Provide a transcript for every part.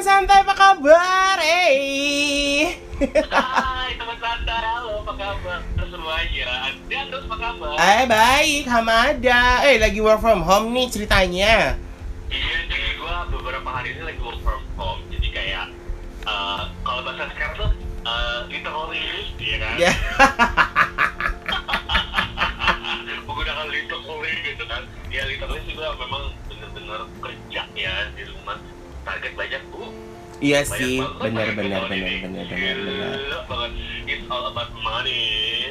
teman santai apa kabar? Eh. Hai teman santai, halo apa kabar semuanya? Anda terus apa kabar? Eh baik, Hamada. Eh lagi work from home nih ceritanya. Iya nih, gua beberapa hari ini lagi work from home, jadi kayak eh, kalau bahasa sekarang tuh uh, literally, ya kan? Ya. Menggunakan literally gitu kan? Ya literally sih gua memang bener-bener kerja. Target banyak bu, Iya banyak sih, banget benar target benar tahun benar ini. benar benar benar. Gila banget, it's all about money.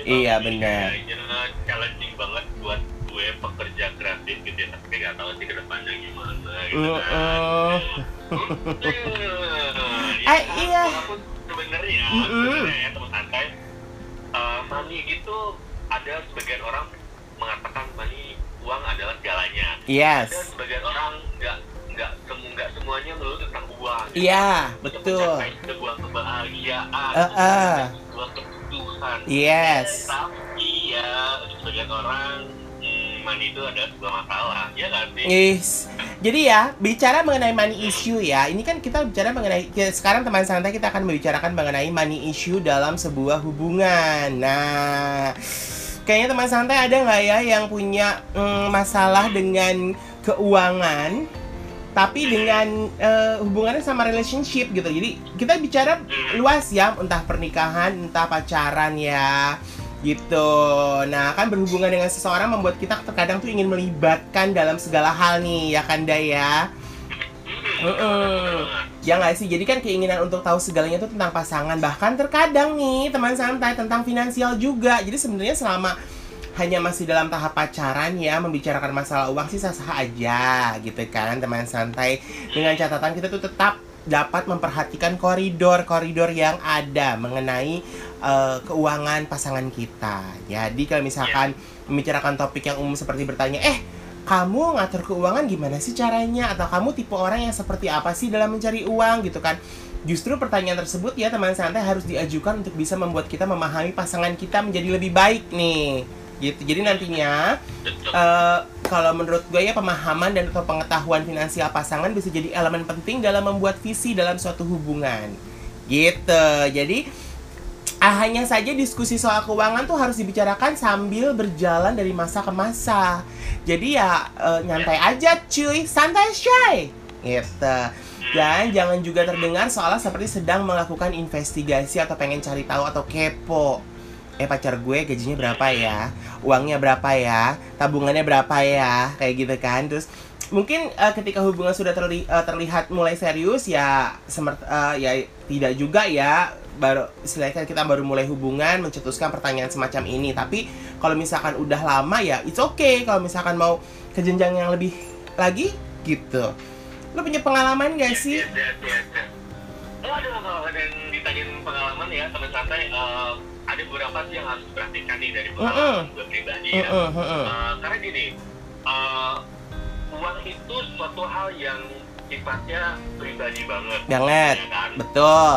Iya, benar. Challenging banget buat gue pekerja kreatif gitu ya, tapi gak tahu sih ke depannya gimana gitu kan. Mm-mm. Ya, Eh, iya. Walaupun sebenarnya, Mm-mm. sebenarnya ya teman santai, eh, money itu ada sebagian orang mengatakan money uang adalah segalanya. Ada Yes. sebagian orang nggak nggak semu nggak semuanya melulu tentang uang. gitu. Iya, Untuk betul. sebuah kebahagiaan, Eh, eh. sebuah kebutuhan. Yes. Tapi ya sebagian orang hmm, money itu ada sebuah masalah, ya sih? Is. Jadi ya, bicara mengenai money issue ya, ini kan kita bicara mengenai ya, sekarang teman santai kita akan membicarakan mengenai money issue dalam sebuah hubungan. Nah, kayaknya teman santai ada nggak ya yang punya mm, masalah dengan keuangan, tapi dengan eh, hubungannya sama relationship gitu. Jadi kita bicara luas ya, entah pernikahan, entah pacaran ya gitu. Nah, kan berhubungan dengan seseorang membuat kita terkadang tuh ingin melibatkan dalam segala hal nih, ya kan Day ya? Mm-mm. Ya nggak sih, jadi kan keinginan untuk tahu segalanya itu tentang pasangan Bahkan terkadang nih, teman santai tentang finansial juga Jadi sebenarnya selama hanya masih dalam tahap pacaran ya Membicarakan masalah uang sih sah-sah aja gitu kan teman santai Dengan catatan kita tuh tetap dapat memperhatikan koridor-koridor yang ada mengenai eh, keuangan pasangan kita. Jadi kalau misalkan membicarakan topik yang umum seperti bertanya, eh kamu ngatur keuangan gimana sih caranya? Atau kamu tipe orang yang seperti apa sih dalam mencari uang gitu kan? Justru pertanyaan tersebut ya teman santai harus diajukan untuk bisa membuat kita memahami pasangan kita menjadi lebih baik nih. Gitu. Jadi nantinya. Eh, kalau menurut gue ya pemahaman dan atau pengetahuan finansial pasangan bisa jadi elemen penting dalam membuat visi dalam suatu hubungan. Gitu. Jadi ah, hanya saja diskusi soal keuangan tuh harus dibicarakan sambil berjalan dari masa ke masa. Jadi ya eh, nyantai aja cuy, santai shy. Gitu. Dan jangan juga terdengar seolah seperti sedang melakukan investigasi atau pengen cari tahu atau kepo. Eh pacar gue gajinya berapa ya? Uangnya berapa ya? Tabungannya berapa ya? Kayak gitu kan. Terus mungkin eh, ketika hubungan sudah terli- eh, terlihat mulai serius ya semer- eh, ya tidak juga ya baru istilahnya kita baru mulai hubungan mencetuskan pertanyaan semacam ini tapi kalau misalkan udah lama ya it's okay kalau misalkan mau ke jenjang yang lebih lagi gitu lo punya pengalaman gak sih Yes, yes, yes, yes. Oh, ada kalau ada yang ditanyain pengalaman ya teman santai eh, ada beberapa sih yang harus diperhatikan nih dari pengalaman gue pribadi ya. Heeh, heeh. Eh, karena gini, eh, uang itu suatu hal yang sifatnya pribadi banget. banget ya kan? betul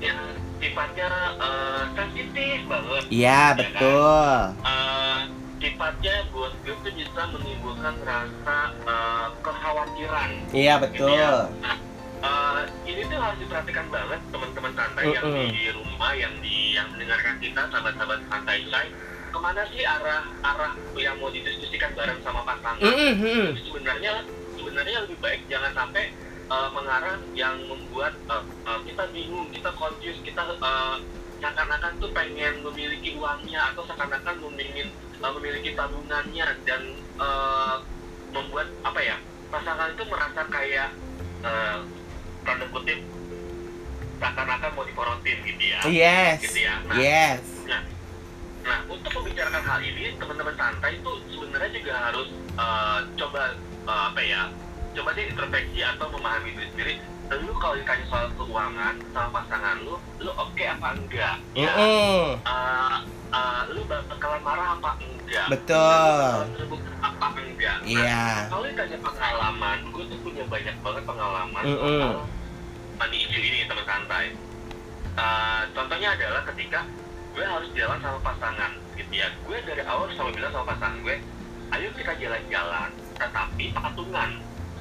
Yang sifatnya eh, sensitif banget. iya betul Eh, sifatnya buat gue tuh bisa menimbulkan rasa eh, kekhawatiran. iya betul Eh, ini tuh harus diperhatikan banget teman-teman santai yang Mm-mm. di rumah yang di yang mendengarkan kita sahabat-sahabat santai say ke mana sih arah arah yang mau didiskusikan bareng sama pasangan Mm-mm, mm-mm. sebenarnya sebenarnya lebih baik jangan sampai eh, mengarah yang membuat eh, eh, kita bingung kita confused kita eh, seakan-akan tuh pengen memiliki uangnya atau seakan-akan memingin eh, memiliki tabungannya dan eh, membuat apa ya pasangan itu merasa kayak eh, tanda kutip seakan-akan mau diporotin gitu ya yes gitu ya nah, yes Nah, untuk membicarakan hal ini, teman-teman santai itu sebenarnya juga harus eh, coba eh, apa ya, coba deh introspeksi atau memahami diri sendiri. Lu kalau ditanya soal keuangan sama pasangan lu, lu oke apa enggak? Ya, Mm-mm. eh, eh, lu bakalan marah apa enggak? Betul. Apa enggak? Nah, Iya. kalau ditanya pengalaman, gue tuh punya banyak banget pengalaman Mm-mm. soal money issue ini teman santai. Eh, contohnya adalah ketika gue harus jalan sama pasangan gitu ya. Gue dari awal selalu bilang sama pasangan gue, ayo kita jalan-jalan, tetapi patungan.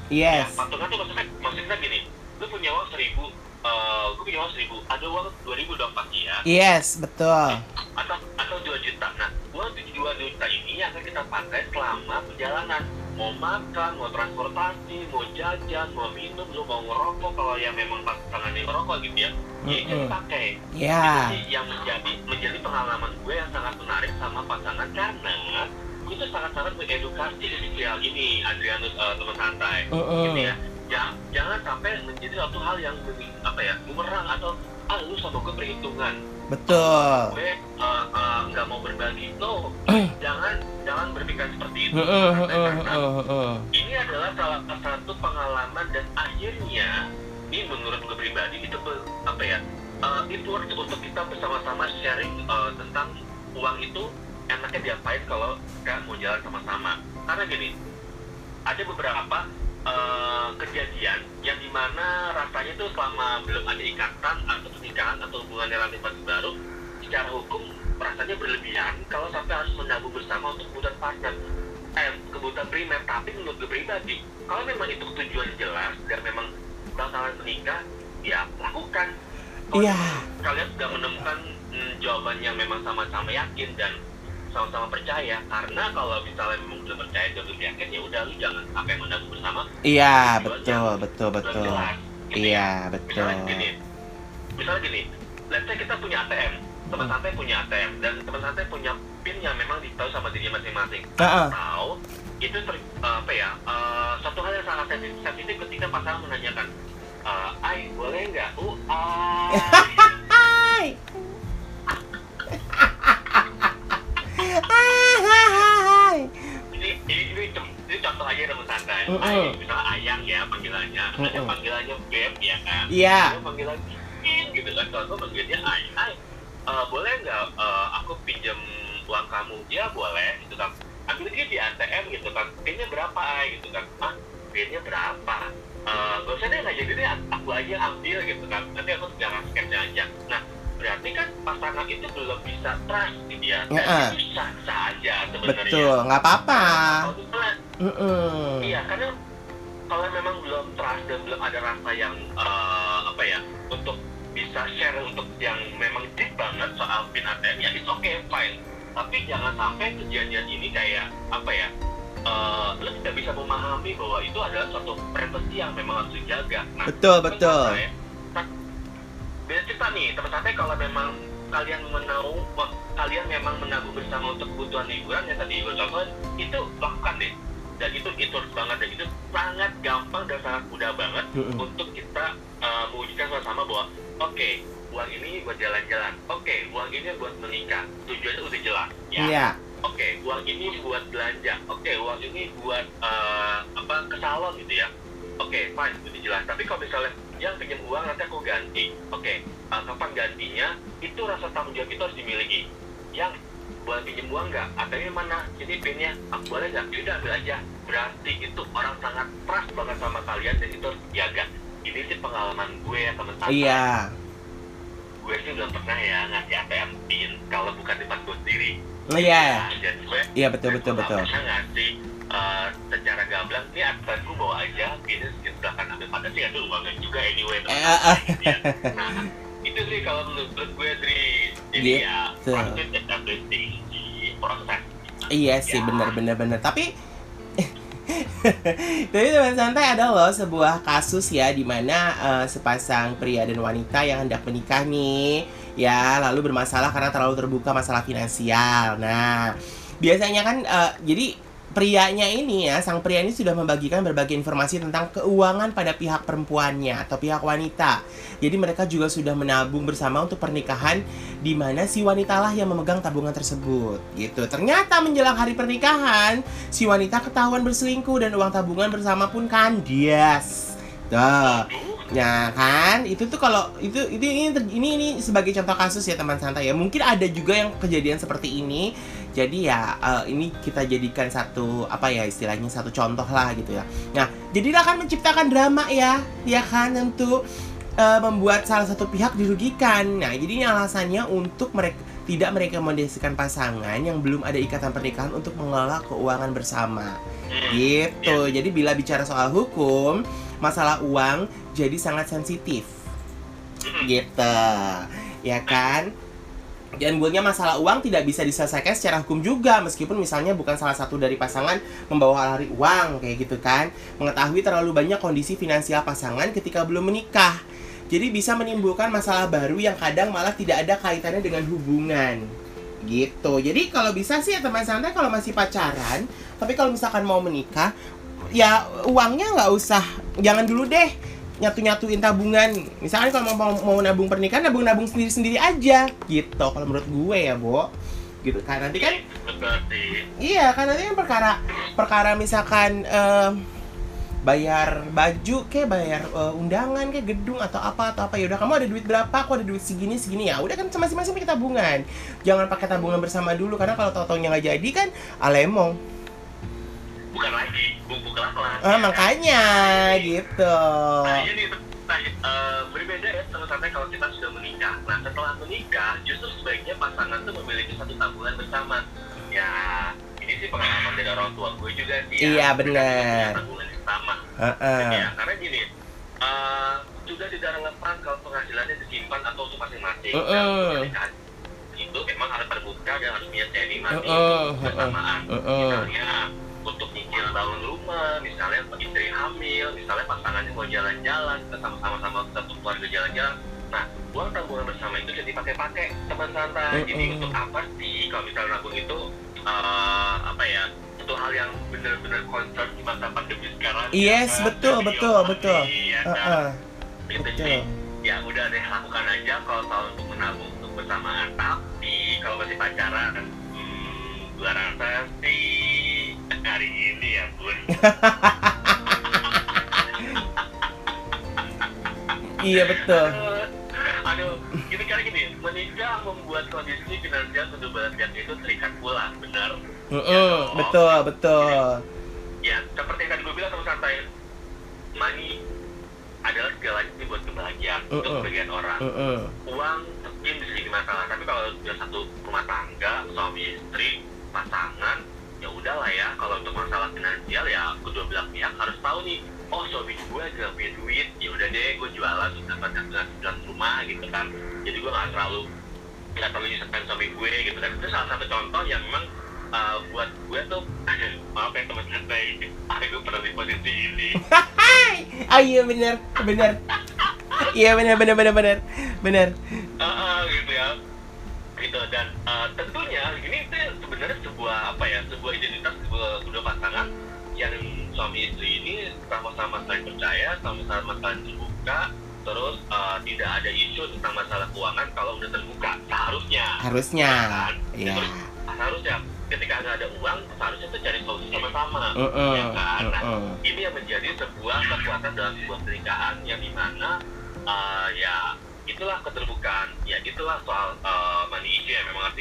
yes Ya, patungan tuh maksudnya maksudnya gini, lu punya uang seribu uh, gue punya uang seribu. Ada uang dua ribu pasti ya Yes, betul. atau atau dua juta. Nah uang dua juta ini akan kita pakai selama perjalanan. Mau makan mau transportasi mau jajan mau minum lu mau ngerokok. Kalau yang memang pasangannya ngerokok gitu ya ya itu dipakai. Ya. sih yang menjadi menjadi pengalaman gue yang sangat menarik sama pasangan. Karena itu sangat-sangat mengedukasi di hal ini Adrianus uh, teman santai. Mm-mm. gitu ya jangan, jangan sampai menjadi suatu hal yang apa ya bumerang atau ah lu sama gue perhitungan. Betul. gue uh, uh, nggak mau berbagi. No. Jangan jangan berpikir seperti itu. Karena ini adalah salah satu pengalaman dan akhirnya ini menurut gue pribadi itu apa ya uh, itu worth it untuk kita bersama-sama sharing uh, tentang uang itu enaknya diapain kalau kita mau jalan sama-sama. Karena gini ada beberapa uh, kejadian yang di mana rasanya tuh selama belum ada ikatan atau pernikahan atau hubungan relatif baru secara hukum rasanya berlebihan kalau sampai harus menabung bersama untuk kebutuhan partner eh, kebutuhan primer tapi menurut gue pribadi kalau memang itu tujuan jelas dan memang bakalan menikah ya lakukan Kalau Iya. kalian sudah menemukan mm, jawaban yang memang sama-sama yakin dan sama-sama percaya karena kalau misalnya memang belum percaya dan belum yakin ya udah lu jangan sampai menabung bersama Iya, betul, betul, betul. ya. Iya, misalnya betul. gini misalnya gini let's say kita punya ATM teman Hmm. santai punya ATM dan teman santai punya pin yang memang ditahu sama dirinya masing-masing Heeh. atau itu ter, apa ya eh, satu hal yang sangat sensitif, ketika pasangan menanyakan eh, ay boleh nggak uh ay Iya. Ada panggilan pin gitu kan kalau gue manggilnya ay ay eh, boleh nggak eh, aku pinjam uang kamu? Ya boleh gitu kan. Ambil dia di ATM gitu kan pinnya berapa? Ay gitu kan. Ah pinnya berapa? Eh, gak usah deh nggak jadi deh aku aja ambil gitu kan. Nanti aku jangan scan aja. Nah berarti kan pasangan itu belum bisa trust gitu ya dan Ya-ah. itu sah sah aja sebenarnya. Betul, nggak apa-apa. Mm-mm. Iya, karena kalau memang belum trust dan belum ada rasa yang untuk yang memang deep banget soal pin ATM ya it's okay fine. Tapi jangan sampai kejadian ini kayak apa ya? eh, lo tidak bisa memahami bahwa itu adalah suatu privacy yang memang harus dijaga. Nah, Betul, betul. santai, nah, Beda cerita nih, teman santai kalau memang kalian menau, kalian memang menabung bersama untuk kebutuhan liburan yang tadi gue contohin, itu lakukan deh. Dan itu itu banget dan itu sangat gampang dan sangat mudah banget Mm-mm. untuk kita uh, mewujudkan sama-sama bahwa oke uang ini buat jalan-jalan, oke uang ini buat menikah, tujuannya udah jelas, ya. Iya. Oke, uang ini buat belanja. Oke, uang ini buat eh, apa ke salon gitu ya. Oke, fine, itu jelas. Tapi kalau misalnya yang pinjam uang nanti aku ganti. Oke, eh, kapan gantinya? Itu rasa tanggung jawab itu harus dimiliki. Yang boleh pinjam uang nggak? ATM mana? Ini pinnya, aku boleh nggak? Yaudah ambil aja. Berarti itu orang sangat trust banget sama kalian dan itu harus dijaga. Ini sih pengalaman gue ya teman-teman Iya. Gue sih belum pernah ya ngasih ATM pin kalau bukan tempat gue sendiri. Iya. Nah, dan gue Iya, betul, betul, nggak betul. pernah ngasih eh, secara gamblang ini ATM gue bawa aja, ini silahkan ambil pada sih itu uangnya juga anyway. Eh, eh, eh. Ya. Nah, itu sih kalau menurut gue dari jadi Iya, ya betul. proses establishing di proses. Iya sih, Ya. bener bener bener. Tapi Tapi teman santai ada loh sebuah kasus ya di mana eh, sepasang pria dan wanita yang hendak menikah nih ya lalu bermasalah karena terlalu terbuka masalah finansial. Nah, biasanya kan eh, jadi prianya ini ya sang pria ini sudah membagikan berbagai informasi tentang keuangan pada pihak perempuannya atau pihak wanita. Jadi mereka juga sudah menabung bersama untuk pernikahan di mana si wanita lah yang memegang tabungan tersebut gitu. Ternyata menjelang hari pernikahan si wanita ketahuan berselingkuh dan uang tabungan bersama pun kandias. Tuh. Ya kan, itu tuh kalau itu itu ini ini ini sebagai contoh kasus ya teman santai ya. Mungkin ada juga yang kejadian seperti ini. Jadi ya eh, ini kita jadikan satu apa ya istilahnya satu contoh lah gitu ya. Nah, jadilah akan menciptakan drama ya, ya kan tentu eh, membuat salah satu pihak dirugikan. Nah, jadi ini alasannya untuk mereka tidak merekomendasikan pasangan yang belum ada ikatan pernikahan untuk mengelola keuangan bersama hmm, gitu. Jadi bila bicara soal hukum, masalah uang jadi sangat sensitif gitu ya kan dan buatnya masalah uang tidak bisa diselesaikan secara hukum juga meskipun misalnya bukan salah satu dari pasangan membawa lari uang kayak gitu kan. Mengetahui terlalu banyak kondisi finansial pasangan ketika belum menikah. Jadi bisa menimbulkan masalah baru yang kadang malah tidak ada kaitannya dengan hubungan. Gitu. Jadi kalau bisa sih ya teman santai kalau masih pacaran tapi kalau misalkan mau menikah ya uangnya nggak usah jangan dulu deh nyatu nyatuin tabungan. Misalnya kalau mau, mau nabung pernikahan nabung nabung sendiri sendiri aja. Gitu kalau menurut gue ya bo. Gitu kan nanti kan iya kan nanti kan perkara perkara misalkan em, bayar baju kayak bayar eh, undangan kayak gedung atau apa atau apa. Ya udah kamu ada duit berapa? Aku ada duit segini segini. Ya udah kan masing-masing pakai tabungan. Jangan pakai tabungan bersama dulu karena kalau tau-taunya nggak jadi kan alemong bukan lagi bumbu kelapa ah makanya gitu Nah ini nah, eh, berbeda ya sampai kalau kita sudah menikah. Nah setelah menikah justru sebaiknya pasangan tuh memiliki satu tabungan bersama. Ya ini sih pengalaman dari orang tua gue juga sih. ya. Iya, benar. Tabungan yang sama. Heeh. Ya karena gini. eh, sudah tidak relevan kalau penghasilannya disimpan atau untuk masing-masing. Heeh. Nah, pernikahan itu memang harus terbuka dan harus punya sharing mati Heeh, bersamaan. heeh. Misalnya untuk nyicil bangun rumah, misalnya istri hamil, misalnya pasangannya mau jalan-jalan, kita sama-sama sama satu keluarga jalan-jalan. Nah, uang tabungan bersama itu jadi pakai-pakai teman santai. Jadi Mm-mm. untuk apa sih kalau misalnya nabung itu eh, apa ya? Itu hal yang benar-benar concern di masa pandemi sekarang. Yes, ya kan? betul, Jadi betul, betul. ya kan? Heeh. Gitu betul. sih. Ya udah deh lakukan aja kalau tahu untuk menabung untuk bersamaan. Tapi kalau masih pacaran, hmm, gua rasa sih hari ini ya bun. Iya betul. Aduh, gini kali gini, menikah membuat kondisi finansial kedua belah pihak itu terikat pula, benar? Heeh, betul, betul. Ya, seperti yang tadi gue bilang sama santai, money adalah segalanya buat kebahagiaan untuk Mm-mm. sebagian orang. Heeh. uang mungkin bisa jadi masalah tapi kalau udah satu rumah tangga suami istri pasangan ya udahlah ya kalau untuk masalah finansial ya kedua belah pihak harus tahu nih oh suami gue gak punya duit ya udah deh gue jualan untuk dapatkan penghasilan rumah gitu kan jadi gue nggak terlalu nggak terlalu nyusahin suami gue gitu kan itu salah satu contoh yang memang uh, buat gue tuh maaf ya teman santai aku gue pernah di posisi ini. Ah iya benar, benar. Iya benar benar benar benar. Benar. Ah, gitu ya gitu dan uh, tentunya ini sebenarnya sebuah apa ya sebuah identitas sebuah kedua pasangan yang suami istri ini sama-sama saling percaya sama-sama saling terbuka terus uh, tidak ada isu tentang masalah keuangan kalau udah terbuka seharusnya Harusnya. kan Iya. Terus, seharusnya ketika nggak ada uang seharusnya tuh cari solusi sama-sama Heeh. ya kan Nah, Heeh. ini yang menjadi sebuah kekuatan dalam sebuah pernikahan yang di mana uh, ya itulah keterbukaan ya itulah soal uh, money issue yang memang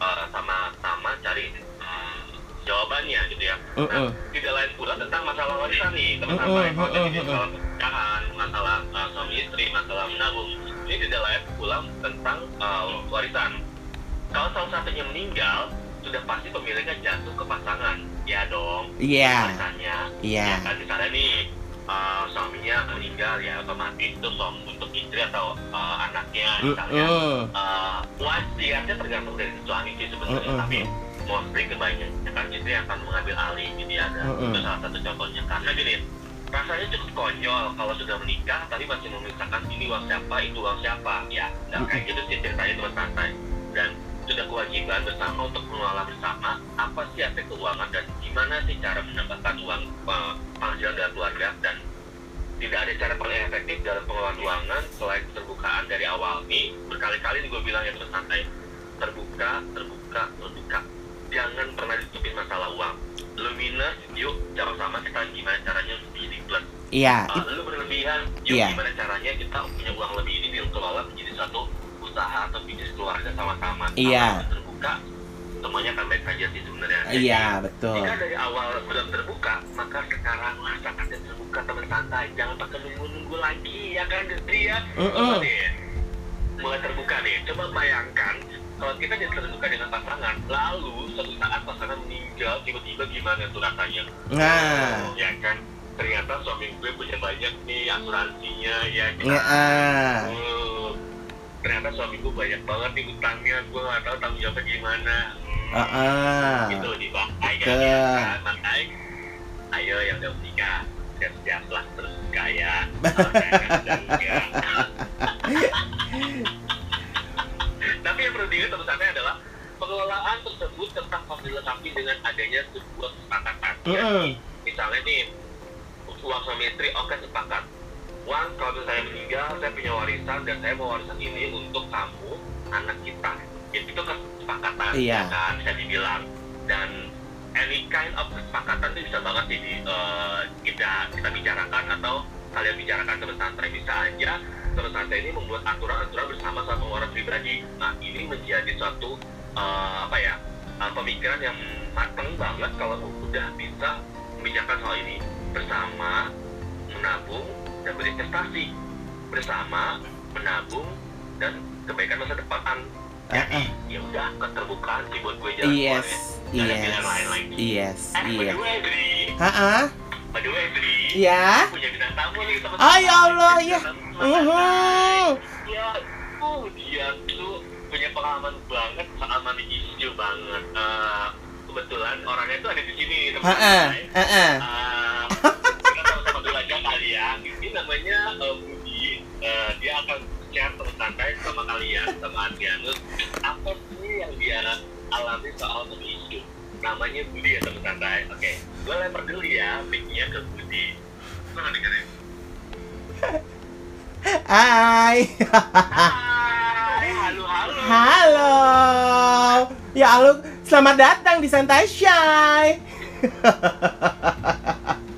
harus uh, sama-sama cari uh, jawabannya gitu ya. Heeh. tidak lain pula tentang masalah warisan nih teman-teman kalau tadi mm-mm, masalah pernikahan masalah uh, suami istri masalah menabung. Ini tidak lain pula tentang uh, warisan. Kalau salah satunya meninggal sudah pasti pemiliknya jatuh ke pasangan. Ya dong Iya. warisannya. Iya. ya kan misalnya nih uh, suaminya meninggal ya otomatis itu suami untuk istri atau uh, anaknya misalnya Heeh. uh, wasiatnya tergantung dari suami sih sebenarnya Mm-mm. tapi mostly kebanyakan kan istri akan mengambil alih jadi ada Mm-mm. itu salah satu contohnya karena gini rasanya cukup konyol kalau sudah menikah tapi masih memisahkan ini uang siapa itu uang siapa ya nggak kayak gitu sih ceritanya teman santai dan sudah kewajiban bersama untuk mengelola bersama apa sih aspek keuangan dan gimana sih cara mendapatkan uang uh, penghasilan dari keluarga dan tidak ada cara paling efektif dalam pengelolaan keuangan selain keterbukaan dari awal. Nih berkali-kali gue bilang ya teman santai, terbuka, terbuka, terbuka. Jangan pernah ditutupin masalah uang. Lu minus, yuk sama-sama kita gimana caranya untuk jadi plus. Iya. Uh, lu berlebihan, yuk Iya. gimana caranya kita punya uang lebih ini dikelola menjadi satu usaha atau bisnis keluarga sama-sama. Iya. Terbuka, semuanya akan baik saja sih sebenarnya. Iya, betul. Jika dari awal belum terbuka, maka sekarang saatnya terbuka teman santai. Jangan pakai nunggu-nunggu lagi, ya kan, Destri ya? Mm-mm. Coba deh, mulai terbuka deh. Coba bayangkan, kalau kita jadi terbuka dengan pasangan, lalu suatu saat pasangan meninggal, tiba-tiba gimana tuh rasanya? Nah. Ya kan? ternyata suami gue punya banyak nih asuransinya ya kan Ya. Hmm, ternyata suami gue banyak banget nih utangnya gue nggak tahu tanggung jawabnya gimana Hmm, Ah, ah. gitu di kan Betul. ya kan makanya ayo yang udah menikah siap-siap lah terus kaya tapi yang perlu diingat terusannya adalah pengelolaan tersebut tetap dilengkapi dengan adanya sebuah kesepakatan ya. Mm-mm. misalnya nih uang suami istri oke sepakat uang kalau saya meninggal saya punya warisan dan saya mau warisan ini untuk kamu anak kita. Itu itu kesepakatan Iya. ya kan bisa dibilang. Dan any kind of kesepakatan itu bisa banget sih di, eh, kita kita bicarakan atau kalian bicarakan terus santai bisa aja terus santai ini membuat aturan-aturan bersama sama pengeluaran pribadi. Nah ini menjadi suatu eh, apa ya eh, pemikiran yang matang banget kalau udah bisa membicarakan hal ini bersama menabung dan berinvestasi bersama menabung dan kebaikan masa depan jadi ah. ya udah keterbukaan sih buat gue jalan Yes. Nggak ada yes, lain lagi yes, eh by iya. the way Dri by the way Dri ya. punya bintang tamu nih teman Ah, ya Allah, ya. Uhum. ya oh dia tuh punya pengalaman banget money issue banget Eh, kebetulan orangnya tuh ada di sini teman Ah, ah, ah, ah. Ah, kalian, sama Adrianus. Apa sih yang dia alami soal issue? Namanya Budi ya teman santai. Oke, gue lempar dulu ya mic-nya ke Budi. Lo nggak dengerin? Hai. Hai, halo halo. Halo. Ya halo, selamat datang di Santai Shy.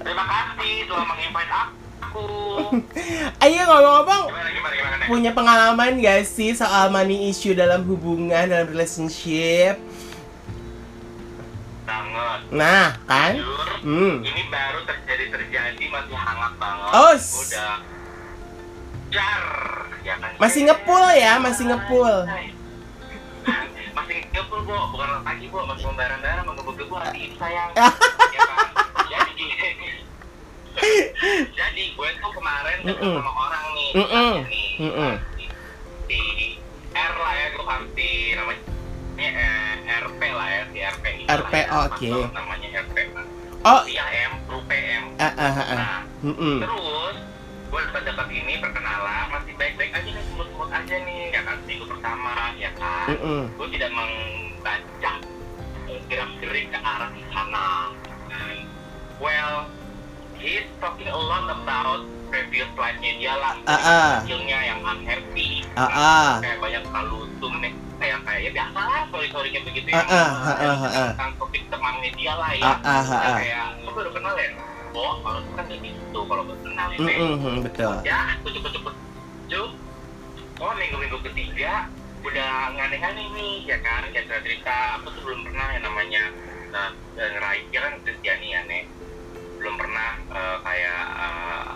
Terima kasih telah menginvite aku. Ayo ngomong-ngomong, Gimana gimana gimana? Nek? punya pengalaman gak sih soal money issue dalam hubungan, dalam relationship? Banget. Nah, kan? Jujur, Hmm. ini baru terjadi terjadi masih hangat banget Oh, udah jar ya kan Masih ngepul ya, masih ngepul. masih ngepul bu bukan lagi bu masih membarang-barang menggebu-gebu hati ini sayang ya kan jadi jadi gue tuh kemarin ketemu Mm-mm. sama orang nih Mm-mm. nih Mm-mm. di, di R lah ya gue pasti namanya eh, RP lah ya si RP ini RP, ya, oke. masuk namanya RP Oh, AM Pro PM ah, ah, ah, ah. Nah, Mm-mm. terus gue dekat-dekat ini perkenalan masih baik-baik aja nih smooth-smooth aja nih ya kan minggu pertama ya kan Mm-mm. gue tidak membaca eh, gerak-gerik ke arah sana well he's talking a lot about previous life-nya dia lah Ah, ah. kecilnya yang unhappy Ah, ah. kayak banyak kalutum nih kayak kayak ya biasa lah story-storynya begitu Ah, yang ah, ah, ah, ah. tentang topik temannya dia lah ya Ah, ah, ah, ah. kayak baru kenal ya oh kalau itu kan kayak gitu kalau baru kenal ya Nek." Mm-mm, betul. ya kucuk-kucuk kucuk oh minggu-minggu ketiga udah ngane-ngane nih ya kan kayak cerita aku tuh belum pernah yang namanya nah ngeraih kan Kristiani ya nek belum pernah eh, kayak eh,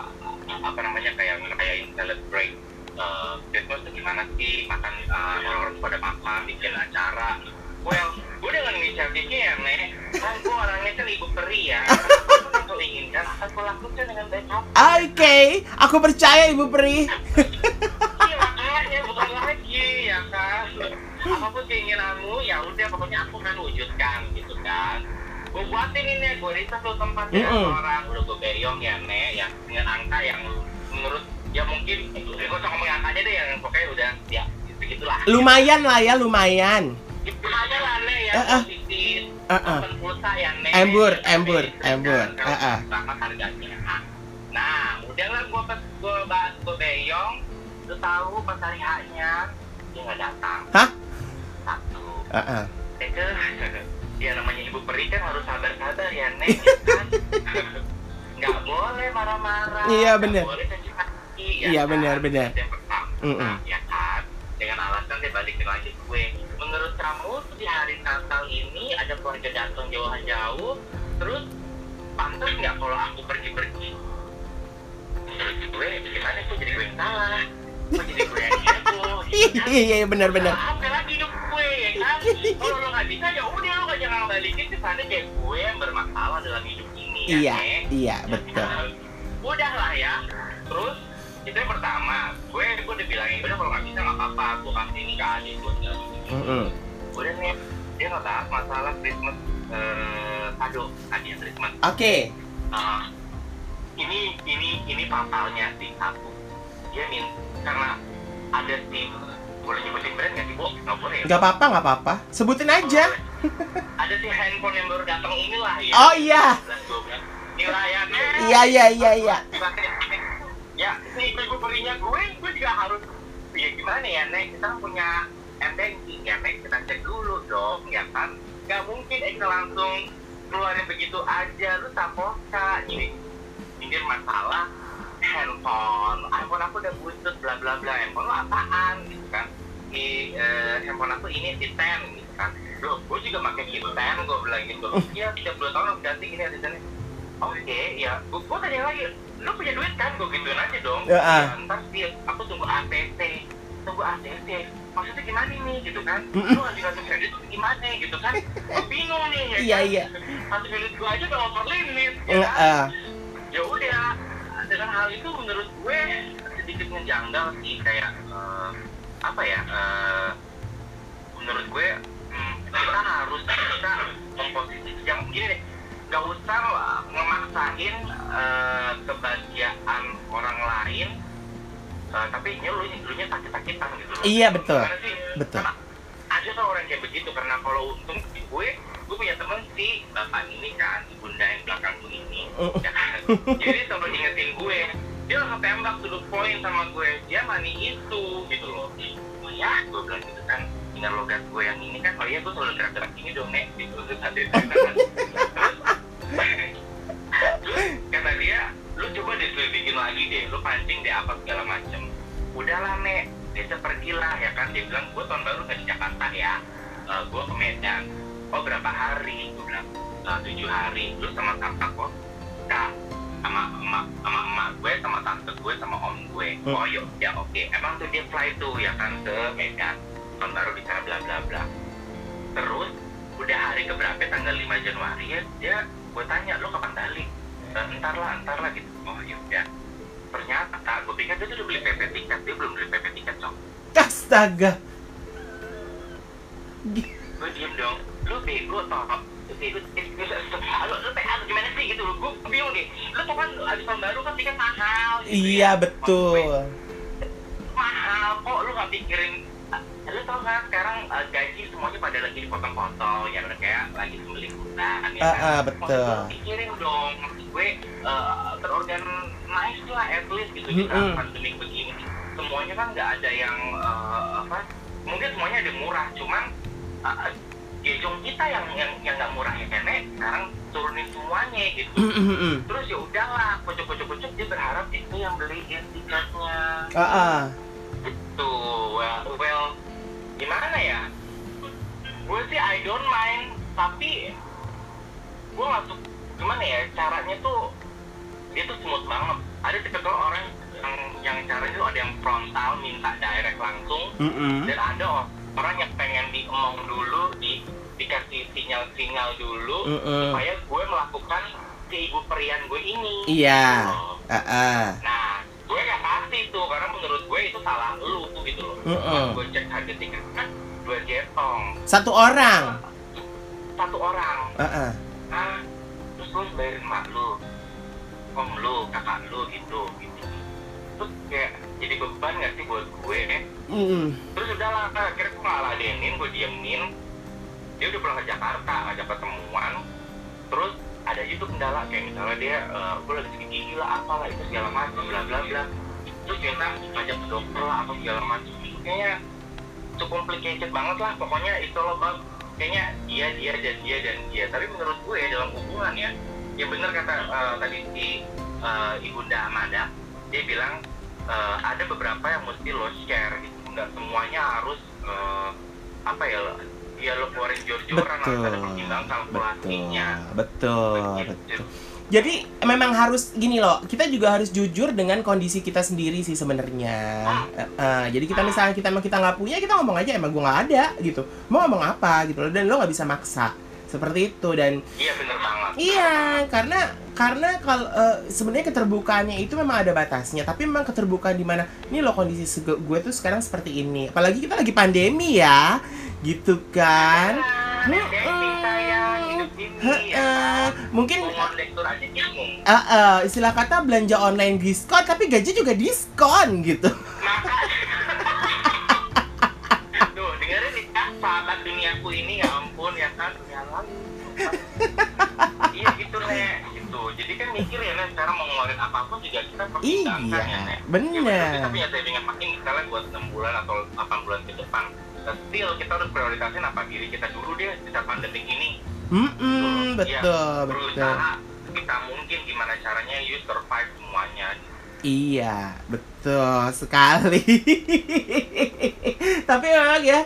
apa namanya kayak ngerayain celebrate eh, Christmas tuh gimana sih? Makan orang-orang tuh pada makan bikin acara. Well gue dengan inisiatifnya ya nek kan gue orangnya kan ibu peri ya. Gue inginkan akan gue lakukan dengan baik hati Oke, aku percaya Ibu Pri. Iya makanya bukan lagi ya kan? Apa pun keinginanmu ya udah pokoknya aku kan wujudkan gitu kan gue buatin ini gue riset tuh tempat ya Mm-mm. orang udah gue beyong ya nek yang dengan angka yang menurut ya mungkin eh, gue ngomongin angkanya deh yang pokoknya udah ya gitu gitulah Lumayan lah ya, lumayan. aja lah nek ya eh. posisi Ah, ah. open pulsa ya nek Embur, embur, embur. sama harganya nah udah lah gue pas gue bahas gue beyong lu tahu pas hari haknya dia nggak datang Hah? satu Ah, ah. itu ya namanya ibu peri kan harus sabar-sabar ya nek ya kan? Nggak boleh marah-marah Iya, boleh caci maki ya Iya, kan? bener, bener. Itu yang pertama Mm-mm. ya kan? Dengan alasan dia balikin lagi gue. Menurut kamu tuh di hari Natal ini ada keluarga datang jauh-jauh terus pantas nggak kalau aku pergi-pergi? Menurut gue gimana gue jadi gue yang salah gue jadi gitu kan. Iya, iya, benar-benar. Ya kan. Kalau lo nggak bisa ya udah lo gak jangan balikin ke sana kayak gue yang bermasalah dalam hidup ini. Iya. ya, Nek. Iya, betul. udah lah ya terus itu yang pertama gue gue udah bilangin udah kalau nggak bisa nggak apa-apa gue kasih ini ke adik gue Mm-mm. udah nih dia nggak bahas masalah Christmas eh, kado hadiah Christmas Oke. Ah, ini ini ini fatalnya sih satu dia min karena ada si boleh nyebutin brand nggak sih bu nggak boleh ya? Gak apa-apa, gak apa-apa. Sebutin aja. ada si handphone yang baru datang inilah ya Oh iya. 11, 12. ini layannya Iya, iya, iya, iya. ya si ibu perinya gue gue juga harus ya gimana ya nek kita punya MBanking ya nek kita cek dulu dong ya kan nggak mungkin eh, kita langsung keluarin begitu aja lu tapoka gini ini masalah handphone handphone aku udah butut bla bla bla. Handphone lu apaan? Gitu kan. Di eh, handphone aku ini si ten gitu kan. Loh gue juga pakai si ten gue bilang gitu iya tiap dua tahun harus ganti gini ada sana oke ya gue, gue tanya lagi lu punya duit kan? Gue gituin aja dong. Ya, ah. Ya, ntar sih aku tunggu ATC tunggu ATC maksudnya gimana nih? Gitu kan. Lu ngasih kartu kredit tuh gimana? Gitu kan. Gue bingung nih ya Iya, kan? iya. kartu kredit gue aja udah over limit ya eh. ya udah dengan hal itu menurut gue sedikit ngejanggal sih kayak eh, apa ya eh, menurut gue hmm, kita harus bisa memposisi yang gini deh gak usah memaksain eh, kebahagiaan orang lain eh, tapi lu lu nya sakit-sakitan gitu. Iya, betul. Betul. Karena ada tuh orang kayak begitu karena kalau untung di gue gue punya temen sih bapak ini kan bunda yang belakang gue ini. Mm. ya kan? Jadi selalu ingetin gue. Dia langsung tembak to the point sama gue. Dia mani itu gitu loh. Oh ya gue bilang gitu kan tinggal logat gue yang ini kan. Oh iya gue selalu gerak-gerak ini dong nek. Gitu terus kata dia lu coba deh selidikin lagi deh lu pancing deh apa segala macem. Udahlah nek dia pergilah ya kan? Dia bilang gue tahun baru nggak di Jakarta ya. Eh, gue ke Medan. Oh berapa hari? Gue bilang "Eh, tujuh hari. Lu sama kakak kok kak sama emak sama emak gue sama tante gue sama om gue. Hmm. oh yuk. Ya oke. Emang tuh dia fly tuh ya kan ke Medan? Tahun baru di sana bla bla bla. Terus udah hari keberapa tanggal 5 Januari ya dia gue tanya lu kapan balik? "Eh, ntar lah ntar lah gitu. Oh yaudah ternyata gue pikir dia tuh udah beli PP tiket. Dia belum beli PP tiket cok. Astaga. gue diem dong. Lu bego toh. Bego eh, lu lu PA gimana sih gitu gue bingung deh. Lu tau kan abis tahun baru kan tiket mahal gitu Iya, ya. betul. mahal kok lu nggak pikirin lu tau kan sekarang eh, gaji semuanya pada lagi dipotong-potong ya udah kayak lagi sembelih hutan ya Ah, kan? ah, betul. Maksud pikirin dong maksud gue eh, terorganize lah at least gitu di saat Mm-mm. pandemi begini. Semuanya kan nggak ada yang eh, apa mungkin semuanya ada murah cuman uh, gejong kita yang yang yang nggak murah ya nenek sekarang turunin semuanya gitu. Terus ya udahlah kocok kocok kocok dia berharap itu yang beliin tiketnya. Ah, well, well gimana ya gue sih I don't mind tapi gue nggak suka gimana ya caranya tuh dia tuh smooth banget ada tipikal orang yang yang caranya tuh ada yang frontal minta direct langsung Mm-mm. dan ada orang yang pengen diemong dulu di dikasih sinyal-sinyal dulu Mm-mm. supaya gue melakukan si ibu perian gue ini Iya. Gitu loh. Ah, ah. nah tuh karena menurut gue itu salah lu tuh gitu loh. Mm-mm. gue cek harga tiket kan dua jetong. Satu orang. satu orang. Ah, ah. ah terus lu bayarin mak lu om lu kakak lu gitu gitu. Terus kayak jadi beban gak sih buat gue? Mm-mm. terus udahlah akhirnya gue malah ladenin gue diemin. Dia udah pulang ke Jakarta ngajak ketemuan. Terus ada tuh kendala kayak misalnya dia eh, gue lagi sakit gigi lah apalah itu segala macam bla bla bla terus minta ngajak ke dokter lah apa segala macam itu kayaknya cukup complicated banget lah pokoknya itu loh bang kayaknya dia dia dan dia dan dia tapi menurut gue dalam hubungan ya ya bener kata eh, tadi si eh, ibunda Amanda dia bilang eh, ada beberapa yang mesti lo share gitu nggak semuanya harus eh, apa ya ya lo keluarin jor-joran harus ada Betul. pertimbangan Betul. kalkulasinya Betul. Begitu. Betul. Jadi memang harus gini loh, kita juga harus jujur dengan kondisi kita sendiri sih sebenarnya. Eh, eh, jadi kita misalnya kita emang kita nggak punya, kita ngomong aja emang gue nggak ada gitu. Mau ngomong apa gitu loh, dan lo nggak bisa maksa. seperti itu dan Iya bener banget. Iya, karena karena kalau eh, sebenarnya keterbukaannya itu memang ada batasnya, tapi memang keterbukaan di mana ini loh kondisi gue tuh sekarang seperti ini. Apalagi kita lagi pandemi ya, gitu kan. Hidup ini ya. Mungkin eh, eh, istilah kata belanja online diskon, tapi gaji juga diskon gitu. Tuh dengerin nih kan sahabat duniaku ini ya ampun ya kan jalan. Iya gitu nih gitu. Jadi kan mikir ya nih sekarang mau ngeluarin apa pun juga kita pertimbangkan Iya, ya Nek. bener. Ya, kita punya saving makin misalnya buat 6 bulan atau 8 bulan ke depan. Still kita harus prioritasin apa diri kita dulu deh di saat pandemi ini. Hmm, betul, betul. berusaha kita mungkin gimana caranya you survive semuanya. Iya, betul sekali. tapi memang ya,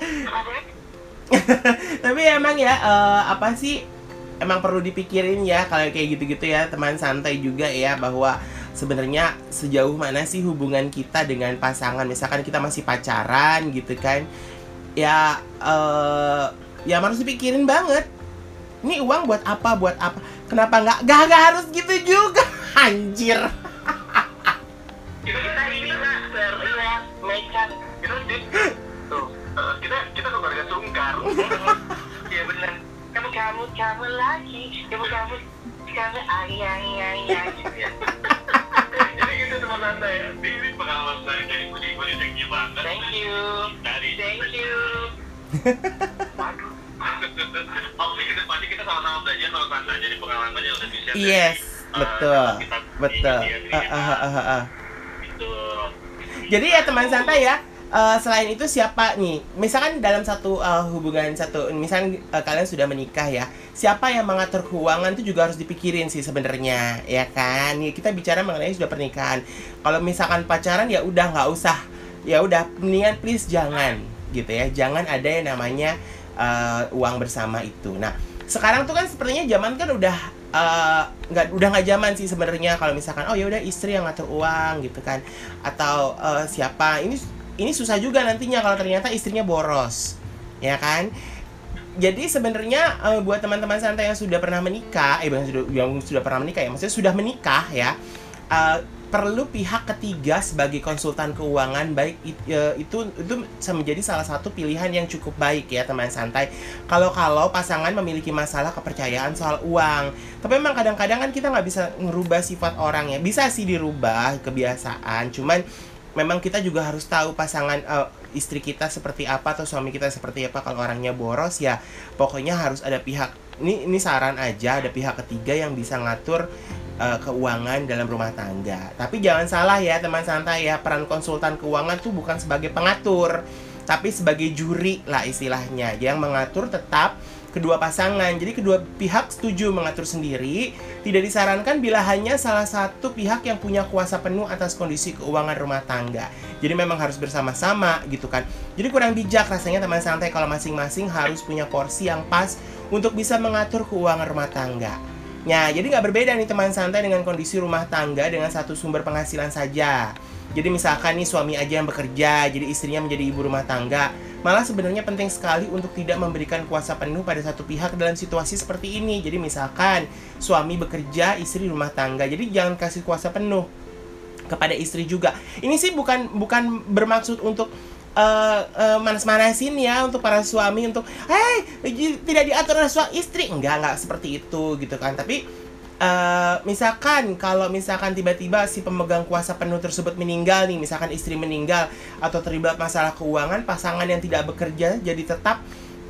tapi emang ya eh, apa sih emang perlu dipikirin ya kalau kayak gitu-gitu ya teman santai juga ya bahwa sebenarnya sejauh mana sih hubungan kita dengan pasangan. Misalkan kita masih pacaran gitu kan ya eh ya harus dipikirin banget ini uang buat apa buat apa? Kenapa nggak nggak nggak harus gitu juga? Anjir. Kita kita ini nggak serius mekan. Kita tuh eh, kita kita keluarga sungkar. Ya benar kamu kamu kamu lagi. Kamu kamu kamu ayang ayang ayang gitu ya jadi gitu teman anda ya ini pengalaman saya dari budi budi thank you banget. Thank you. Dari thank you. Waduh. Oke, ke depannya kita sama-sama belajar kalau tanda jadi pengalaman yang lebih share dari, yes eh, betul kita betul Ah, ah, ah, gitu. Jadi ya teman santai ya. eh, selain itu siapa nih? Misalkan dalam satu eh, hubungan satu, misalkan eh, kalian sudah menikah ya, siapa yang mengatur keuangan itu juga harus dipikirin sih sebenarnya, ya kan? Nih kita bicara mengenai sudah pernikahan. Kalau misalkan pacaran ya udah nggak usah, ya udah mendingan please jangan gitu ya, jangan ada yang namanya eh, uang bersama itu. Nah sekarang tuh kan sepertinya zaman kan udah eh, nggak udah nggak zaman sih sebenarnya kalau misalkan oh ya udah istri yang ngatur uang gitu kan atau eh, siapa ini ini susah juga nantinya kalau ternyata istrinya boros ya kan jadi sebenarnya eh, buat teman-teman santai yang sudah pernah menikah eh bukan sudah yang sudah pernah menikah ya maksudnya sudah menikah ya eh, perlu pihak ketiga sebagai konsultan keuangan baik eh, itu itu bisa menjadi salah satu pilihan yang cukup baik ya teman santai. Kalau kalau pasangan memiliki masalah kepercayaan soal uang tapi memang kadang-kadang kan kita nggak bisa ngerubah sifat orang ya. Bisa sih dirubah kebiasaan cuman memang kita juga harus tahu pasangan eh, istri kita seperti apa atau suami kita seperti apa. Kalau orangnya boros ya pokoknya harus ada pihak ini ini saran aja ada pihak ketiga yang bisa ngatur eh, keuangan dalam rumah tangga tapi jangan salah ya teman santai ya peran konsultan keuangan tuh bukan sebagai pengatur tapi sebagai juri lah istilahnya yang mengatur tetap kedua pasangan. Jadi kedua pihak setuju mengatur sendiri. Tidak disarankan bila hanya salah satu pihak yang punya kuasa penuh atas kondisi keuangan rumah tangga. Jadi memang harus bersama-sama gitu kan. Jadi kurang bijak rasanya teman santai kalau masing-masing harus punya porsi yang pas untuk bisa mengatur keuangan rumah tangga. Nah, jadi nggak berbeda nih teman santai dengan kondisi rumah tangga dengan satu sumber penghasilan saja. Jadi misalkan nih suami aja yang bekerja, jadi istrinya menjadi ibu rumah tangga. Malah sebenarnya penting sekali untuk tidak memberikan kuasa penuh pada satu pihak dalam situasi seperti ini. Jadi misalkan suami bekerja, istri rumah tangga. Jadi jangan kasih kuasa penuh kepada istri juga. Ini sih bukan bukan bermaksud untuk eh, eh, manas-manasin ya untuk para suami untuk, hey tidak diatur oleh suami istri, enggak enggak seperti itu gitu kan. Tapi eh, misalkan kalau misalkan tiba-tiba si pemegang kuasa penuh tersebut meninggal nih, misalkan istri meninggal atau terlibat masalah keuangan, pasangan yang tidak bekerja jadi tetap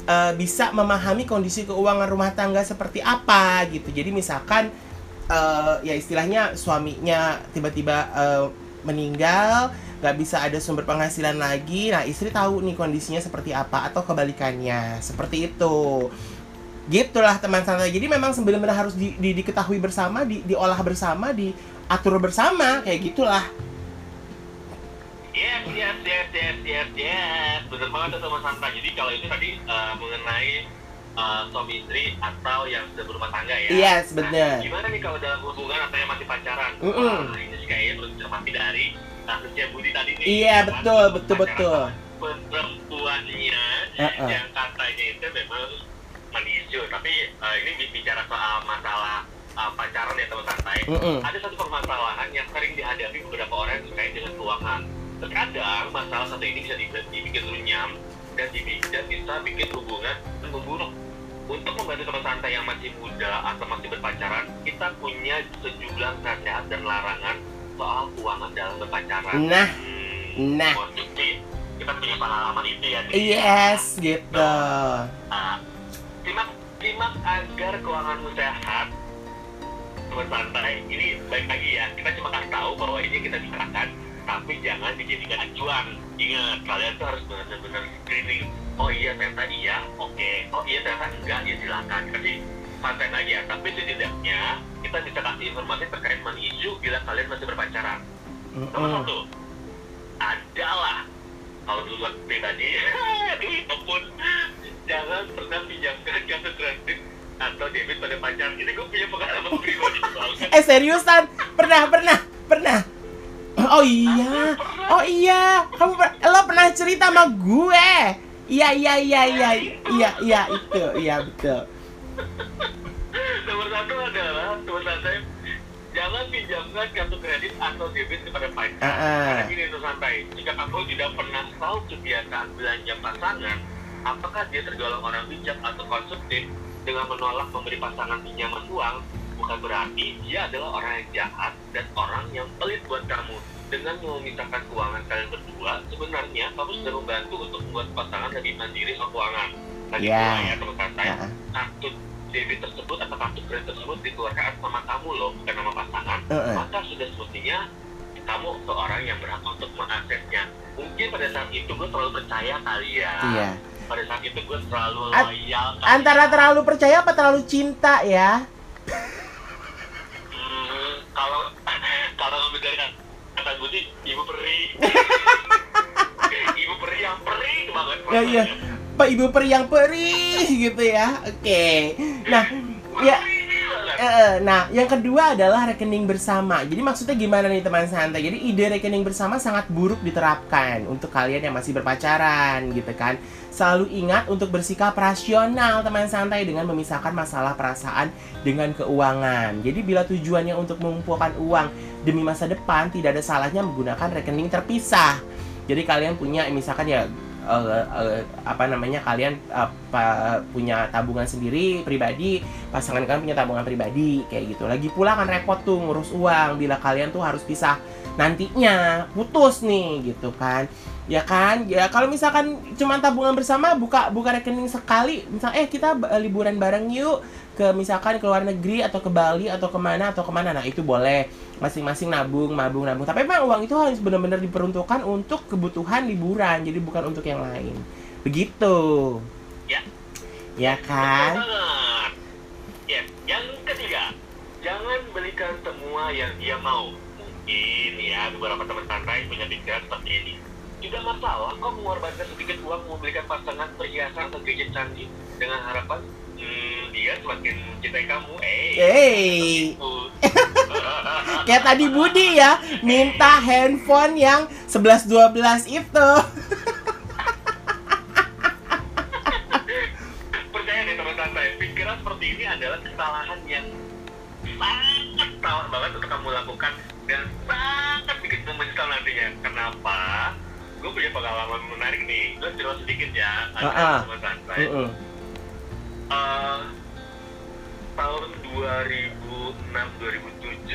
eh, bisa memahami kondisi keuangan rumah tangga seperti apa gitu. Jadi misalkan eh, ya istilahnya suaminya tiba-tiba eh, meninggal nggak bisa ada sumber penghasilan lagi nah istri tahu nih kondisinya seperti apa atau kebalikannya seperti itu gitulah teman santai jadi memang sebenarnya harus di, di- diketahui bersama di, diolah bersama diatur bersama kayak gitulah Yes, yes, yes, yes, yes, yes. Bener banget teman santai. Jadi kalau itu tadi eh, mengenai eh, suami istri atau yang sudah berumah tangga ya. yes Nah, benar gimana nih kalau dalam hubungan atau yang masih pacaran? Mm-mm. Wah, ini sih kayaknya belum cermati dari kasusnya Budi tadi nih. Iya, Kan? betul, betul, betul. Perempuannya Uh-uh. yang katanya itu memang manis issue tapi uh, ini bicara soal masalah uh, pacaran ya teman santai Mm-mm. ada satu permasalahan yang sering dihadapi beberapa orang yang terkait dengan keuangan terkadang masalah satu ini bisa dibi- dibikin runyam dan, dan bisa bikin hubungan memburuk untuk membantu teman santai yang masih muda atau masih berpacaran kita punya sejumlah nasihat dan larangan soal keuangan dalam berpacaran. Nah, Hmm, nah. kita punya pengalaman itu ya Di. Yes, gitu. Ah, simak simak agar keuanganmu sehat teman santai ini baik lagi ya kita cuma kasih tahu bahwa ini kita bicarakan tapi jangan dijadikan acuan ingat kalian tuh harus benar-benar screening. Oh iya ternyata iya oke. Oh iya ternyata enggak ya silakan. Tapi santai aja tapi setidaknya kita bisa kasih informasi terkait money issue bila kalian masih berpacaran Nomor Mm-mm. satu adalah kalau dulu pribadi, apa pun jangan pernah pinjamkan kartu kredit atau debit pada pacar. Ini gue punya pengalaman pribadi. Eh seriusan? Pernah, pernah, pernah. Oh iya, oh iya, kamu per- lo pernah cerita sama gue. Iya, iya, iya, iya, iya, iya itu, iya betul. Nomor satu adalah nomor satu jangan pinjamkan kartu kredit atau debit kepada pacar. Ah. Karena gini tuh santai, jika kamu tidak pernah tahu kebiasaan belanja pasangan, apakah dia tergolong orang bijak atau konsumtif dengan menolak memberi pasangan pinjaman uang, bukan berarti dia adalah orang yang jahat dan orang yang pelit buat kamu. Dengan memisahkan keuangan kalian berdua, sebenarnya kamu sudah membantu untuk membuat pasangan lebih mandiri soal keuangan. Ya. pula ya teman santai, Ah, kartu debit tersebut atau kartu kredit tersebut dikeluarkan atas nama kamu loh, bukan nama pasangan, Heeh. maka sudah semestinya kamu seorang yang berhak untuk mengaksesnya. Mungkin pada saat itu gue terlalu percaya kali ya. Iya. Pada saat itu gue terlalu loyal. kali Antara ya. terlalu percaya apa terlalu cinta ya? Hmm, kalau kalau ngambil dari kata gue sih ibu peri. ibu peri yang peri banget. Ya, iya. Pak Ibu peri yang perih gitu ya. Oke. Nah, ya nah, yang kedua adalah rekening bersama. Jadi maksudnya gimana nih teman santai? Jadi ide rekening bersama sangat buruk diterapkan untuk kalian yang masih berpacaran gitu kan. Selalu ingat untuk bersikap rasional teman santai dengan memisahkan masalah perasaan dengan keuangan. Jadi bila tujuannya untuk mengumpulkan uang demi masa depan, tidak ada salahnya menggunakan rekening terpisah. Jadi kalian punya misalkan ya eh, eh, apa namanya kalian apa punya tabungan sendiri pribadi pasangan kalian punya tabungan pribadi kayak gitu. Lagi pula kan repot tuh ngurus uang bila kalian tuh harus pisah nantinya putus nih gitu kan. Ya kan? Ya kalau misalkan cuma tabungan bersama buka buka rekening sekali. Misal eh kita liburan bareng yuk. Ke misalkan ke luar negeri atau ke Bali atau ke mana atau ke mana nah itu boleh. Masing-masing nabung nabung nabung. Tapi memang uang itu harus benar-benar diperuntukkan untuk kebutuhan liburan. Jadi bukan untuk yang lain. Begitu. Ya. ya kan. Ya, yang ketiga, jangan belikan semua yang dia mau. Mungkin ya beberapa teman santai punya pikiran seperti ini. Tidak masalah kok mengorbankan sedikit uang membelikan pasangan perhiasan atau gadget canggih dengan harapan hmm, dia semakin mencintai kamu. Eh, Hey. Kayak tadi Budi ya, minta handphone yang 11-12 itu. percaya deh teman santai pikiran seperti ini adalah kesalahan yang sangat salah banget untuk kamu lakukan dan sangat bikin kamu menyesal nantinya kenapa gue punya pengalaman menarik nih gue cerita sedikit ya Ah, ah. ada teman santai Mm-mm. Eh, tahun 2006-2007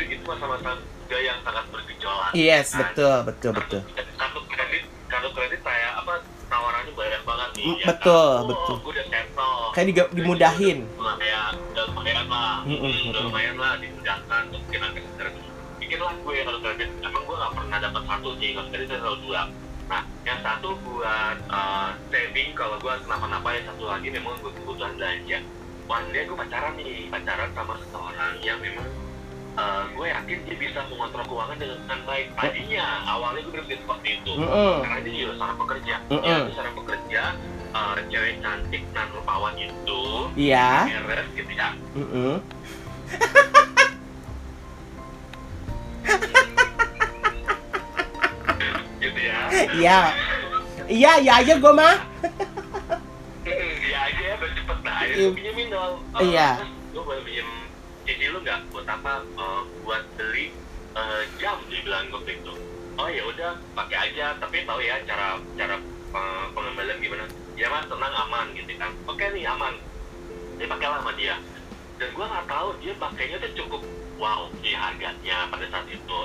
itu masa-masa muda yang sangat bergejolak Yes, kan? betul, betul, betul. kartu kredit kartu kredit kayak apa tawarannya banyak banget nih Mm, ya betul, kan? Oh, betul. gue udah settle Kayak diga- dimudahin. lumayan udah lumayan lah. Mm-mm, Hmm, udah lumayan lah dimudahkan untuk kita kesedaran bikinlah gue kalau kredit emang gue gak pernah dapat satu sih kalau kredit selalu dua. Nah yang satu buat uh, saving kalau gue kenapa-napa yang satu lagi memang gue kebutuhan belanja. One day gue pacaran nih pacaran sama seseorang yang memang uh, gue yakin dia bisa mengontrol keuangan dengan baik tadinya awalnya gue berpikir seperti itu Mm-mm. karena dia juga seorang pekerja Mm-mm. ya dia seorang pekerja uh, cewek cantik dan rupawan itu Iya. beres gitu ya Mm-mm. gitu ya Iya. Iya, iya aja gue mah. dia aja ya cepet pinjemin dong uh, Iya. gue boleh pinjem cici lu nggak buat apa Uh, buat beli uh, jam dia bilang gue itu oh ya udah pakai aja. Tapi tahu ya cara cara uh, pengembalian gimana? Ya mas tenang aman gitu kan. Oke nih aman. Dia pakailah sama dia. Dan gue nggak tahu dia pakainya tuh cukup wow di harganya pada saat itu.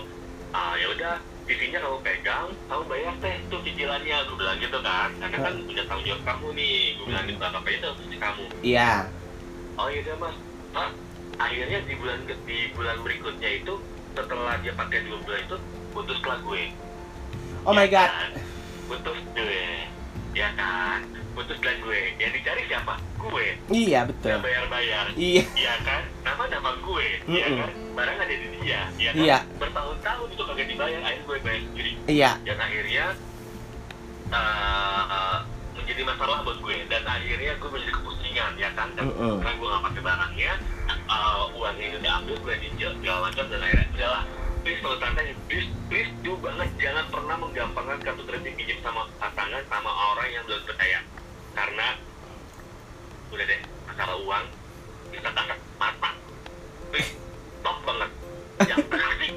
Ah ya udah TV-nya kamu pegang kamu bayar teh tuh cicilannya. Gue bilang gitu kan. Karena kan udah tanggung jawab kamu nih. Gue bilang gitu apa itu kamu. Iya. oh iya mas. Ah, akhirnya di bulan di bulan berikutnya itu setelah dia pakai dua bulan itu putuslah gue Oh my Ya god. kan? putus gue ya kan putuslah gue yang dicari siapa gue Iya betul. yang bayar-bayar Iya. Iya kan? Nama nama gue, iya Mm-mm. kan? Barang ada di dia, iya kan? Iya. Bertahun-tahun itu kagak dibayar, akhirnya gue bayar sendiri. Iya. Dan akhirnya uh, uh, menjadi masalah buat gue. Dan akhirnya gue menjadi kepusingan, ya kan? Dan Mm-mm. karena gue gak pakai barangnya, uh, uangnya udah diambil, gue dicil, segala macam, dan akhirnya udahlah. Please kalau santai, please, please do banget jangan pernah menggampangkan kartu kredit pinjam sama pasangan sama orang yang belum percaya. Karena udah deh masalah uang bisa kasar mata please stop banget jangan kasih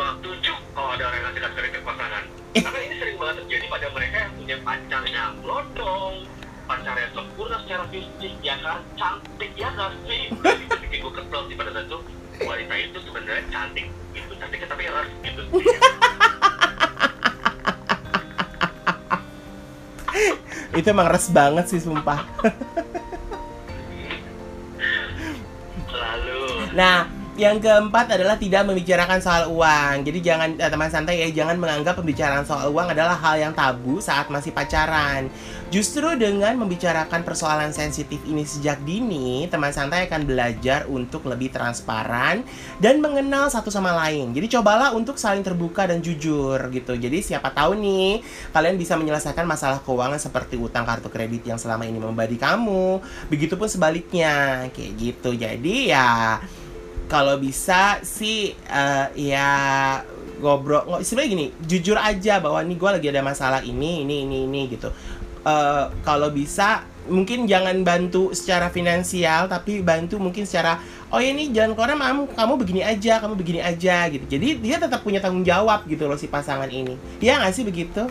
tujuh kalau ada orang yang ngasih kartu kredit pasangan karena ini sering banget terjadi pada mereka yang punya pacar yang blondong pacar yang sempurna secara fisik ya kan cantik ya gak sih? Itu bikin gue kesel sih pada saat itu. Wanita itu sebenarnya cantik gitu cantiknya tapi res gitu. Itu emang res banget sih sumpah. lalu Nah, yang keempat adalah tidak membicarakan soal uang. Jadi jangan eh, teman santai ya, jangan menganggap pembicaraan soal uang adalah hal yang tabu saat masih pacaran. Justru dengan membicarakan persoalan sensitif ini sejak dini, teman santai akan belajar untuk lebih transparan dan mengenal satu sama lain. Jadi cobalah untuk saling terbuka dan jujur gitu. Jadi siapa tahu nih kalian bisa menyelesaikan masalah keuangan seperti utang kartu kredit yang selama ini membebani kamu. Begitupun sebaliknya, kayak gitu. Jadi ya kalau bisa sih eh, ya ngobrol ngo- sebenarnya gini jujur aja bahwa nih gue lagi ada masalah ini ini ini ini gitu. Eh, kalau bisa mungkin jangan bantu secara finansial tapi bantu mungkin secara oh ya ini jangan keluar mam kamu begini aja kamu begini aja gitu. Jadi dia tetap punya tanggung jawab gitu loh si pasangan ini. Iya nggak sih begitu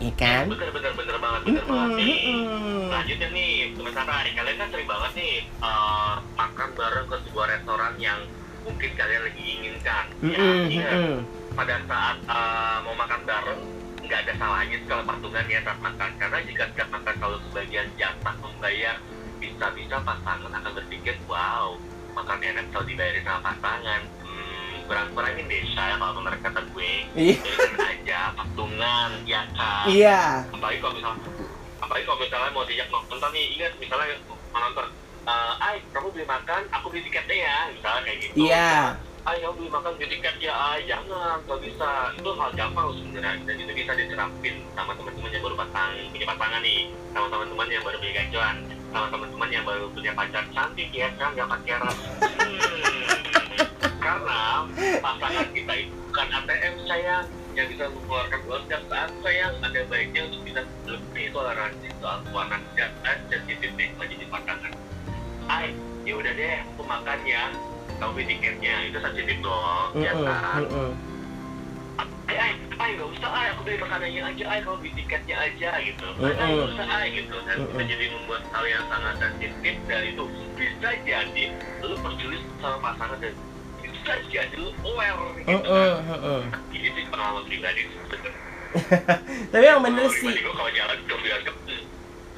Iya kan bener bener bener banget bener banget nih. Selanjutnya nih, sementara nih, kalian kan sering banget nih uh, makan bareng ke sebuah restoran yang mungkin kalian lagi inginkan. Ya, Mm-mm, iya. mm-mm. Pada saat uh, mau makan bareng, nggak ada salahnya segala patungan ya saat makan. Karena jika setiap makan kalau sebagian jatah membayar, bisa-bisa pasangan akan berpikir, wow, makan enak kalau dibayarin sama pasangan. Kurang-kurangin deh saya kalau menurut kata gue. Iya. Aja patungan, ya kan? iya apalagi kalau misalnya apalagi kalau misalnya mau diajak nonton nih ingat misalnya mau nonton eh ay kamu beli makan aku beli tiketnya ya misalnya kayak gitu Iya. ay kamu beli makan beli tiket ya ay jangan kalau bisa itu hal gampang sebenarnya dan itu bisa diterapin sama teman-teman yang baru pasang punya pasangan nih sama teman-teman yang baru beli gacuan sama teman-teman yang baru punya pacar cantik ya kan gak pakai ras Hmm. karena pasangan kita itu bukan ATM sayang. Yang bisa mengeluarkan uang setiap saat sayang. Ada baiknya untuk kita lebih toleransi soal keuangan dan sensitif menjadi pasangan. Ay ya udah deh aku makan ya. Kamu beli tiketnya itu sensitif dong ya kan? ay ay ay nggak usah ay aku beli makanannya aja ay kamu beli tiketnya aja gitu. Ay ay, nggak usah ay gitu. Dan Mm-mm. jadi membuat hal yang sangat sensitif dan itu bisa jadi lu perjulis sama pasangan dan bisa jadi lu aware gitu Mm-mm, kan mm-mm. ini sih pengalaman pribadi Tapi yang bener sih. kalau jalan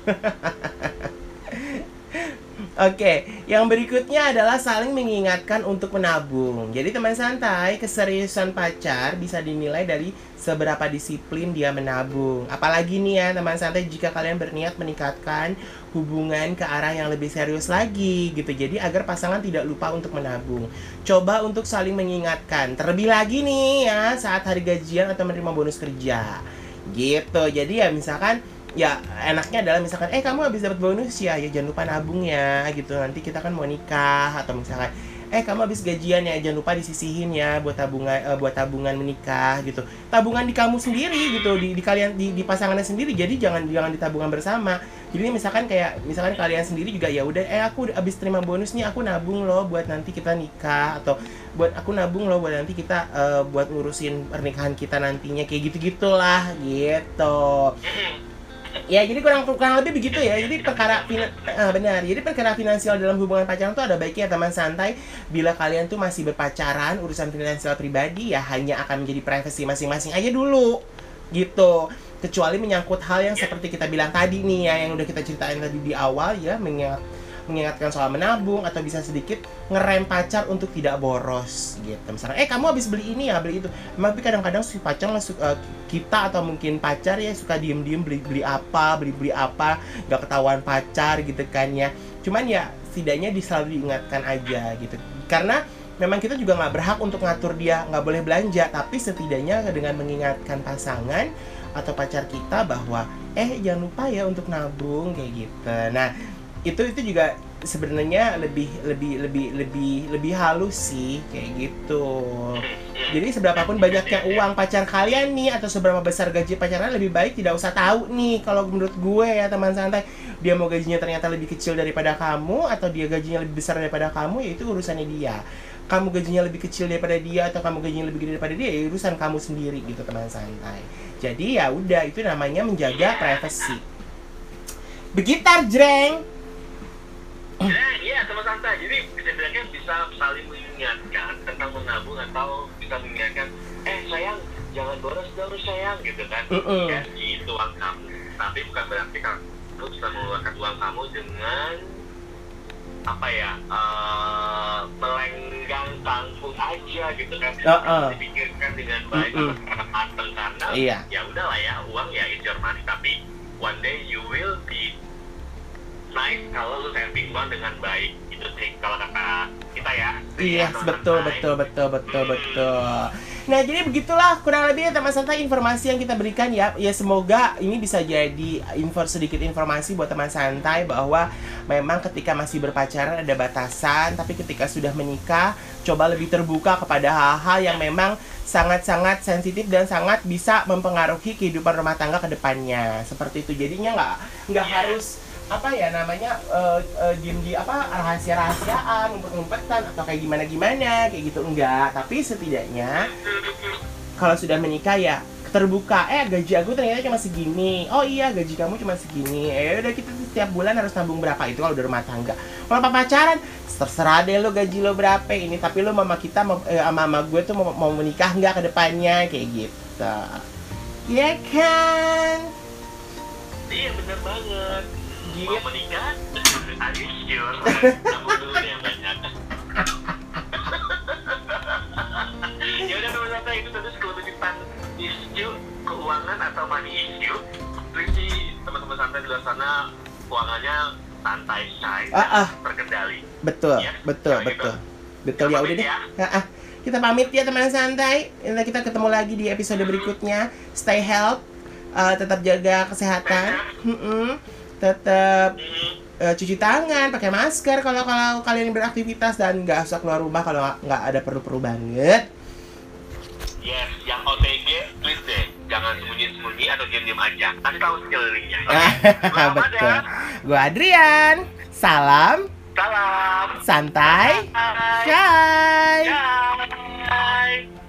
Oke, yang berikutnya adalah saling mengingatkan untuk menabung. Jadi teman santai, keseriusan pacar bisa dinilai dari seberapa disiplin dia menabung. Apalagi nih ya teman santai jika kalian berniat meningkatkan hubungan ke arah yang lebih serius lagi gitu. Jadi agar pasangan tidak lupa untuk menabung. Coba untuk saling mengingatkan. Terlebih lagi nih ya saat hari gajian atau menerima bonus kerja. Gitu. Jadi ya misalkan ya enaknya adalah misalkan eh kamu habis dapat bonus ya ya jangan lupa nabung ya gitu. Nanti kita kan mau nikah atau misalkan eh kamu habis gajian ya jangan lupa disisihin ya buat tabungan eh, buat tabungan menikah gitu. Tabungan di kamu sendiri gitu di, di kalian di, di pasangannya sendiri jadi jangan jangan ditabungan bersama. Jadi misalkan kayak misalkan kalian sendiri juga ya udah eh aku habis terima bonus nih aku nabung loh buat nanti kita nikah atau buat aku nabung loh buat nanti kita eh, buat ngurusin pernikahan kita nantinya kayak gitu gitulah gitu ya jadi kurang kurang lebih begitu ya. Jadi perkara eh, benar. Jadi perkara finansial dalam hubungan pacaran tuh ada baiknya teman santai. Bila kalian tuh masih berpacaran urusan finansial pribadi ya hanya akan menjadi privasi masing-masing aja dulu. Gitu. Kecuali menyangkut hal yang seperti kita bilang tadi nih ya yang udah kita ceritain tadi di awal ya mengingat mengingatkan soal menabung atau bisa sedikit ngerem pacar untuk tidak boros gitu. Misalnya eh kamu habis beli ini ya beli itu. Tapi kadang-kadang si pacar eh, kita atau mungkin pacar ya suka diem-diem beli beli apa beli beli apa nggak ketahuan pacar gitu kan ya. Cuman ya setidaknya selalu diingatkan aja gitu. Karena memang kita juga nggak berhak untuk ngatur dia nggak boleh belanja. Tapi setidaknya dengan mengingatkan pasangan atau pacar kita bahwa eh jangan lupa ya untuk nabung kayak gitu. Nah itu itu juga sebenarnya lebih lebih lebih lebih lebih halus sih kayak gitu. Jadi seberapapun banyaknya uang pacar kalian nih atau seberapa besar gaji pacarnya lebih baik tidak usah tahu nih kalau menurut gue ya teman santai. Dia mau gajinya ternyata lebih kecil daripada kamu atau dia gajinya lebih besar daripada kamu ya itu urusannya dia. Kamu gajinya lebih kecil daripada dia atau kamu gajinya lebih gede daripada dia ya urusan kamu sendiri gitu teman santai. Jadi ya udah itu namanya menjaga privasi begitar jreng Ya, iya sama santai. Jadi sebenarnya bisa saling mengingatkan tentang menabung atau bisa mengingatkan, eh sayang jangan boros dong sayang gitu kan. Mm-mm. Ya itu uang kamu. Tapi bukan berarti kamu bisa mengeluarkan uang kamu dengan apa ya eh, melenggang tanggung aja gitu kan Uh-uh. dipikirkan dengan baik secara matang karena Iya. ya udahlah ya uang ya it's your money tapi one day you will be nice kalau lu saving uang dengan baik itu sih kalau kata kita ya Iya, Teman betul, betul, betul, betul, betul. Nah, jadi begitulah kurang lebih ya teman santai informasi yang kita berikan ya. Ya semoga ini bisa jadi info sedikit informasi buat teman santai bahwa memang ketika masih berpacaran ada batasan, tapi ketika sudah menikah coba lebih terbuka kepada hal-hal yang memang sangat-sangat sensitif dan sangat bisa mempengaruhi kehidupan rumah tangga ke depannya. Seperti itu. Jadinya nggak nggak Iya. harus apa ya namanya eh, eh, diem di apa rahasia rahasiaan ngumpet ngumpetan atau kayak gimana gimana kayak gitu. Enggak tapi setidaknya kalau sudah menikah ya terbuka. Eh gaji aku ternyata cuma segini. Oh iya gaji kamu cuma segini. Eh udah kita setiap bulan harus nabung berapa? Itu kalau udah rumah tangga. Kalau pacaran? Terserah deh lo gaji lo berapa ini. Tapi lo mama kita eh, mama gue tuh mau, mau menikah nggak ke depannya? Kayak gitu. Ya kan? Iya bener banget Gitu. mau menikah are you sure nabung dulu yang banyak ya udah teman santai itu tadi sekelebihan isu keuangan atau money issue Risi teman-teman santai di luar sana keuangannya santai say Ah, ah. terkendali Betul, Iya, betul, kalau gitu. betul. Betul Kita ya udah deh. ya. Ah, ah. Kita pamit ya teman santai. Nanti kita ketemu lagi di episode berikutnya. Stay health, uh, tetap jaga kesehatan. Mm-mm. Tetap Hmm, uh, cuci tangan, pakai masker kalau kalau kalian beraktivitas dan nggak usah keluar rumah kalau nggak- ada perlu-perlu banget. yes yang OTG please deh jangan sembunyi-sembunyi atau diam-diam aja kasih tahu sekelilingnya ya. Gua Ahmad Betul. ya. Gue Adrian. Salam salam santai. Bye. Bye. Bye.